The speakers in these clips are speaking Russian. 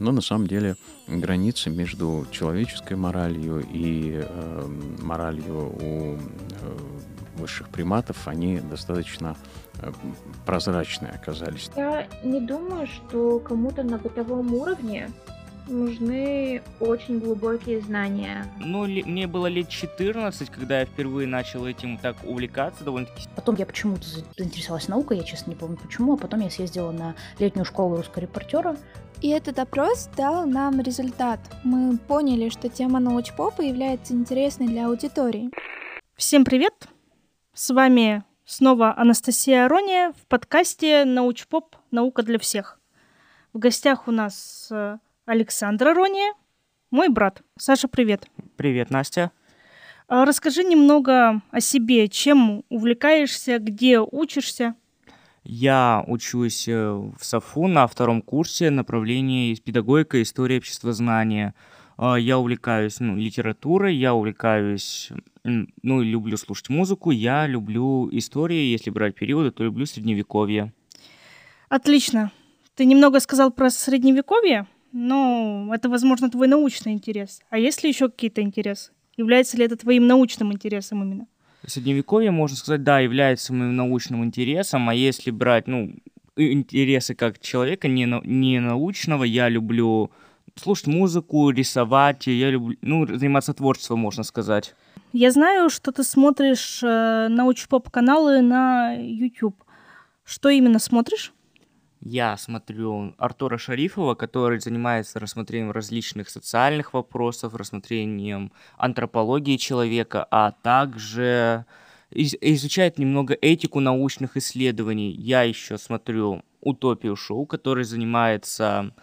Но на самом деле границы между человеческой моралью и э, моралью у э, высших приматов, они достаточно э, прозрачные оказались. Я не думаю, что кому-то на бытовом уровне нужны очень глубокие знания. Ну, ли, мне было лет 14, когда я впервые начал этим так увлекаться довольно-таки. Потом я почему-то заинтересовалась наукой, я честно не помню почему, а потом я съездила на летнюю школу русского репортера. И этот опрос дал нам результат. Мы поняли, что тема научпопа является интересной для аудитории. Всем привет! С вами снова Анастасия Арония в подкасте «Научпоп. Наука для всех». В гостях у нас э, Александра Рония, мой брат. Саша, привет. Привет, Настя. А, расскажи немного о себе, чем увлекаешься, где учишься. Я учусь э, в САФУ на втором курсе направления педагогика, история, обществознания. А, я увлекаюсь ну, литературой, я увлекаюсь, ну, люблю слушать музыку, я люблю истории, если брать периоды, то люблю средневековье. Отлично. Ты немного сказал про средневековье? Ну, это, возможно, твой научный интерес. А есть ли еще какие-то интересы? Является ли это твоим научным интересом именно? Средневековье, можно сказать, да, является моим научным интересом, а если брать, ну, интересы как человека, не, не научного, я люблю слушать музыку, рисовать, я люблю, ну, заниматься творчеством, можно сказать. Я знаю, что ты смотришь э, научпоп-каналы на YouTube. Что именно смотришь? Я смотрю Артура Шарифова, который занимается рассмотрением различных социальных вопросов, рассмотрением антропологии человека, а также изучает немного этику научных исследований. Я еще смотрю Утопию Шоу, который занимается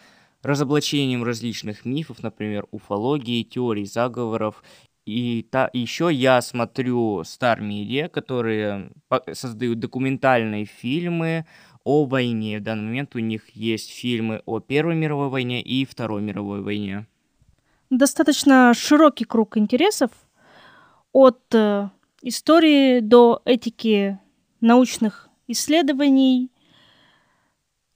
разоблачением различных мифов, например, уфологии, теорий заговоров. И та, еще я смотрю Star Media, которые создают документальные фильмы о войне. В данный момент у них есть фильмы о Первой мировой войне и Второй мировой войне. Достаточно широкий круг интересов от э, истории до этики научных исследований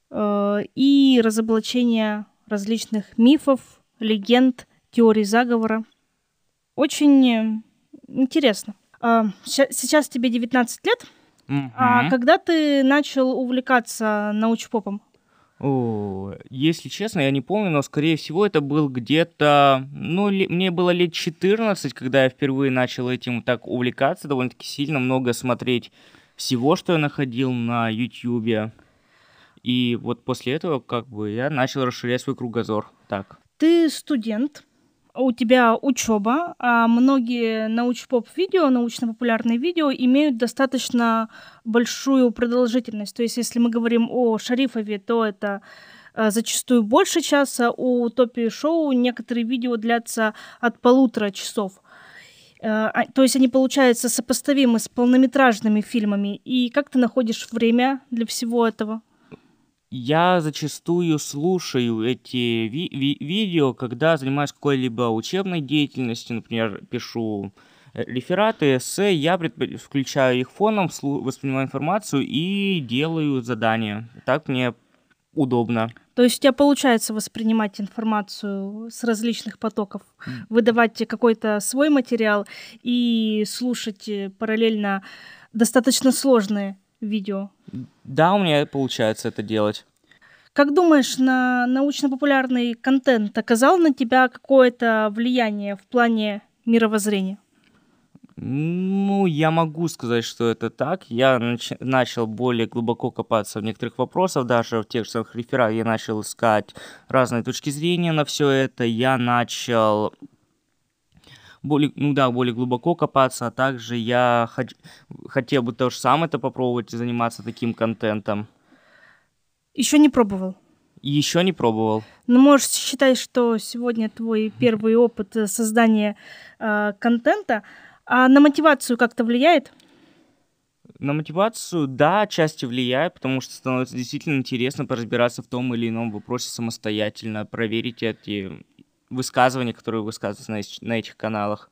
э, и разоблачения различных мифов, легенд, теорий заговора. Очень интересно. Э, сейчас тебе 19 лет – а когда ты начал увлекаться научпопом? О, если честно, я не помню, но, скорее всего, это был где-то... Ну, ли, мне было лет 14, когда я впервые начал этим так увлекаться, довольно-таки сильно много смотреть всего, что я находил на YouTube. И вот после этого, как бы, я начал расширять свой кругозор. Так. Ты студент, у тебя учеба, а многие научпоп-видео, научно-популярные видео имеют достаточно большую продолжительность. То есть, если мы говорим о Шарифове, то это э, зачастую больше часа, у Топи Шоу некоторые видео длятся от полутора часов. Э, а, то есть они получаются сопоставимы с полнометражными фильмами. И как ты находишь время для всего этого? Я зачастую слушаю эти ви- ви- видео, когда занимаюсь какой-либо учебной деятельностью, например, пишу э, рефераты, эссе, я включаю их фоном, слу- воспринимаю информацию и делаю задания. Так мне удобно. То есть у тебя получается воспринимать информацию с различных потоков, выдавать какой-то свой материал и слушать э, параллельно достаточно сложные видео. Да, у меня получается это делать. Как думаешь, на научно-популярный контент оказал на тебя какое-то влияние в плане мировоззрения? Ну, я могу сказать, что это так. Я нач- начал более глубоко копаться в некоторых вопросах, даже в тех же самых рефератах я начал искать разные точки зрения на все это. Я начал более, ну да, более глубоко копаться, а также я хот- хотел бы тоже сам это попробовать, заниматься таким контентом. Еще не пробовал? Еще не пробовал. Ну, можешь считать, что сегодня твой первый опыт э, создания э, контента. А на мотивацию как-то влияет? На мотивацию, да, отчасти влияет, потому что становится действительно интересно поразбираться в том или ином вопросе самостоятельно, проверить эти высказывания, которые высказываются на, на этих каналах.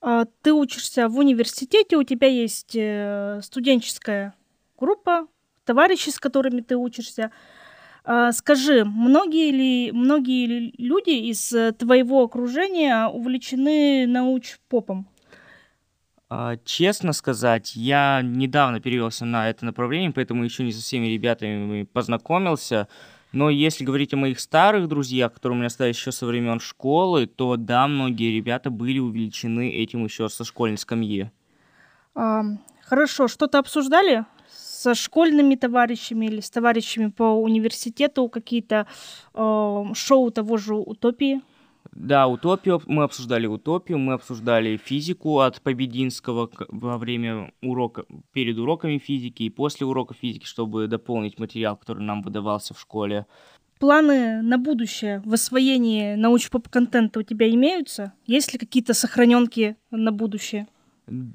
А, ты учишься в университете, у тебя есть э, студенческая группа, товарищи, с которыми ты учишься. А, скажи, многие ли, многие ли люди из э, твоего окружения увлечены научпопом? А, честно сказать, я недавно перевелся на это направление, поэтому еще не со всеми ребятами познакомился. Но если говорить о моих старых друзьях, которые у меня остались еще со времен школы, то да, многие ребята были увлечены этим еще со школьной скамьи. А, хорошо, что-то обсуждали со школьными товарищами или с товарищами по университету какие-то э, шоу того же «Утопии»? Да, утопию, мы обсуждали утопию, мы обсуждали физику от Побединского во время урока, перед уроками физики и после урока физики, чтобы дополнить материал, который нам выдавался в школе. Планы на будущее в освоении научно-поп-контента у тебя имеются? Есть ли какие-то сохраненки на будущее?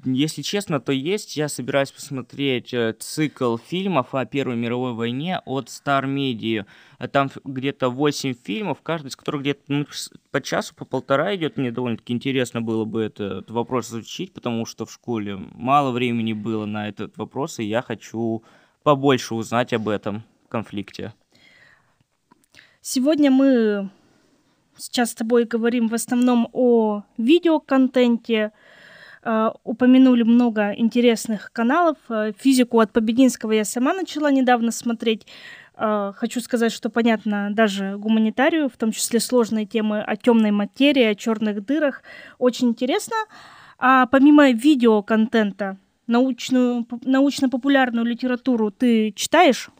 Если честно, то есть. Я собираюсь посмотреть э, цикл фильмов о Первой мировой войне от Star Media. Там где-то 8 фильмов, каждый из которых где-то ну, по часу, по полтора идет. Мне довольно-таки интересно было бы этот вопрос изучить, потому что в школе мало времени было на этот вопрос, и я хочу побольше узнать об этом конфликте. Сегодня мы сейчас с тобой говорим в основном о видеоконтенте, Э, упомянули много интересных каналов. Э, физику от Побединского я сама начала недавно смотреть. Э, хочу сказать, что понятно даже гуманитарию, в том числе сложные темы о темной материи, о черных дырах. Очень интересно. А помимо видеоконтента, научную, научно-популярную литературу ты читаешь?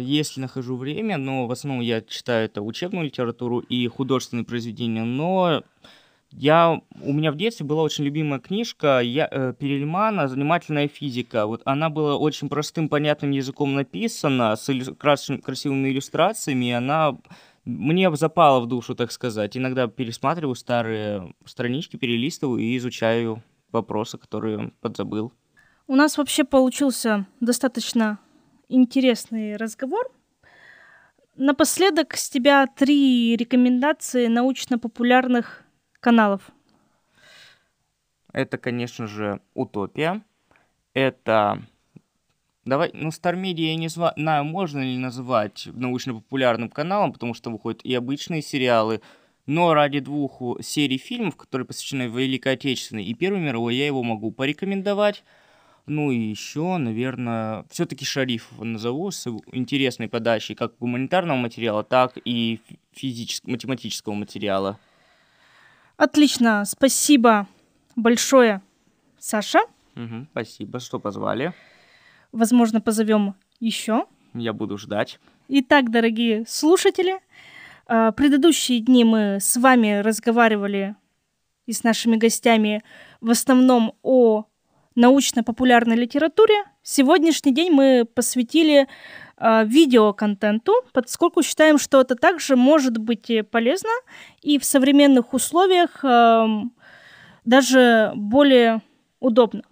Если нахожу время, но в основном я читаю это учебную литературу и художественные произведения, но я, у меня в детстве была очень любимая книжка я, э, Перельмана «Занимательная физика». Вот она была очень простым, понятным языком написана, с иллю... красивыми иллюстрациями, и она мне запала в душу, так сказать. Иногда пересматриваю старые странички, перелистываю и изучаю вопросы, которые подзабыл. У нас вообще получился достаточно интересный разговор. Напоследок с тебя три рекомендации научно-популярных каналов? Это, конечно же, Утопия. Это... Давай, ну, Star Media я не знаю, можно ли называть научно-популярным каналом, потому что выходят и обычные сериалы, но ради двух серий фильмов, которые посвящены Великой Отечественной и Первой мировой, я его могу порекомендовать. Ну и еще, наверное, все-таки Шариф назову с интересной подачей как гуманитарного материала, так и физического, математического материала. Отлично, спасибо большое, Саша. Угу, спасибо, что позвали. Возможно, позовем еще. Я буду ждать. Итак, дорогие слушатели, а, предыдущие дни мы с вами разговаривали и с нашими гостями в основном о научно-популярной литературе. Сегодняшний день мы посвятили видеоконтенту, поскольку считаем, что это также может быть полезно и в современных условиях э, даже более удобно.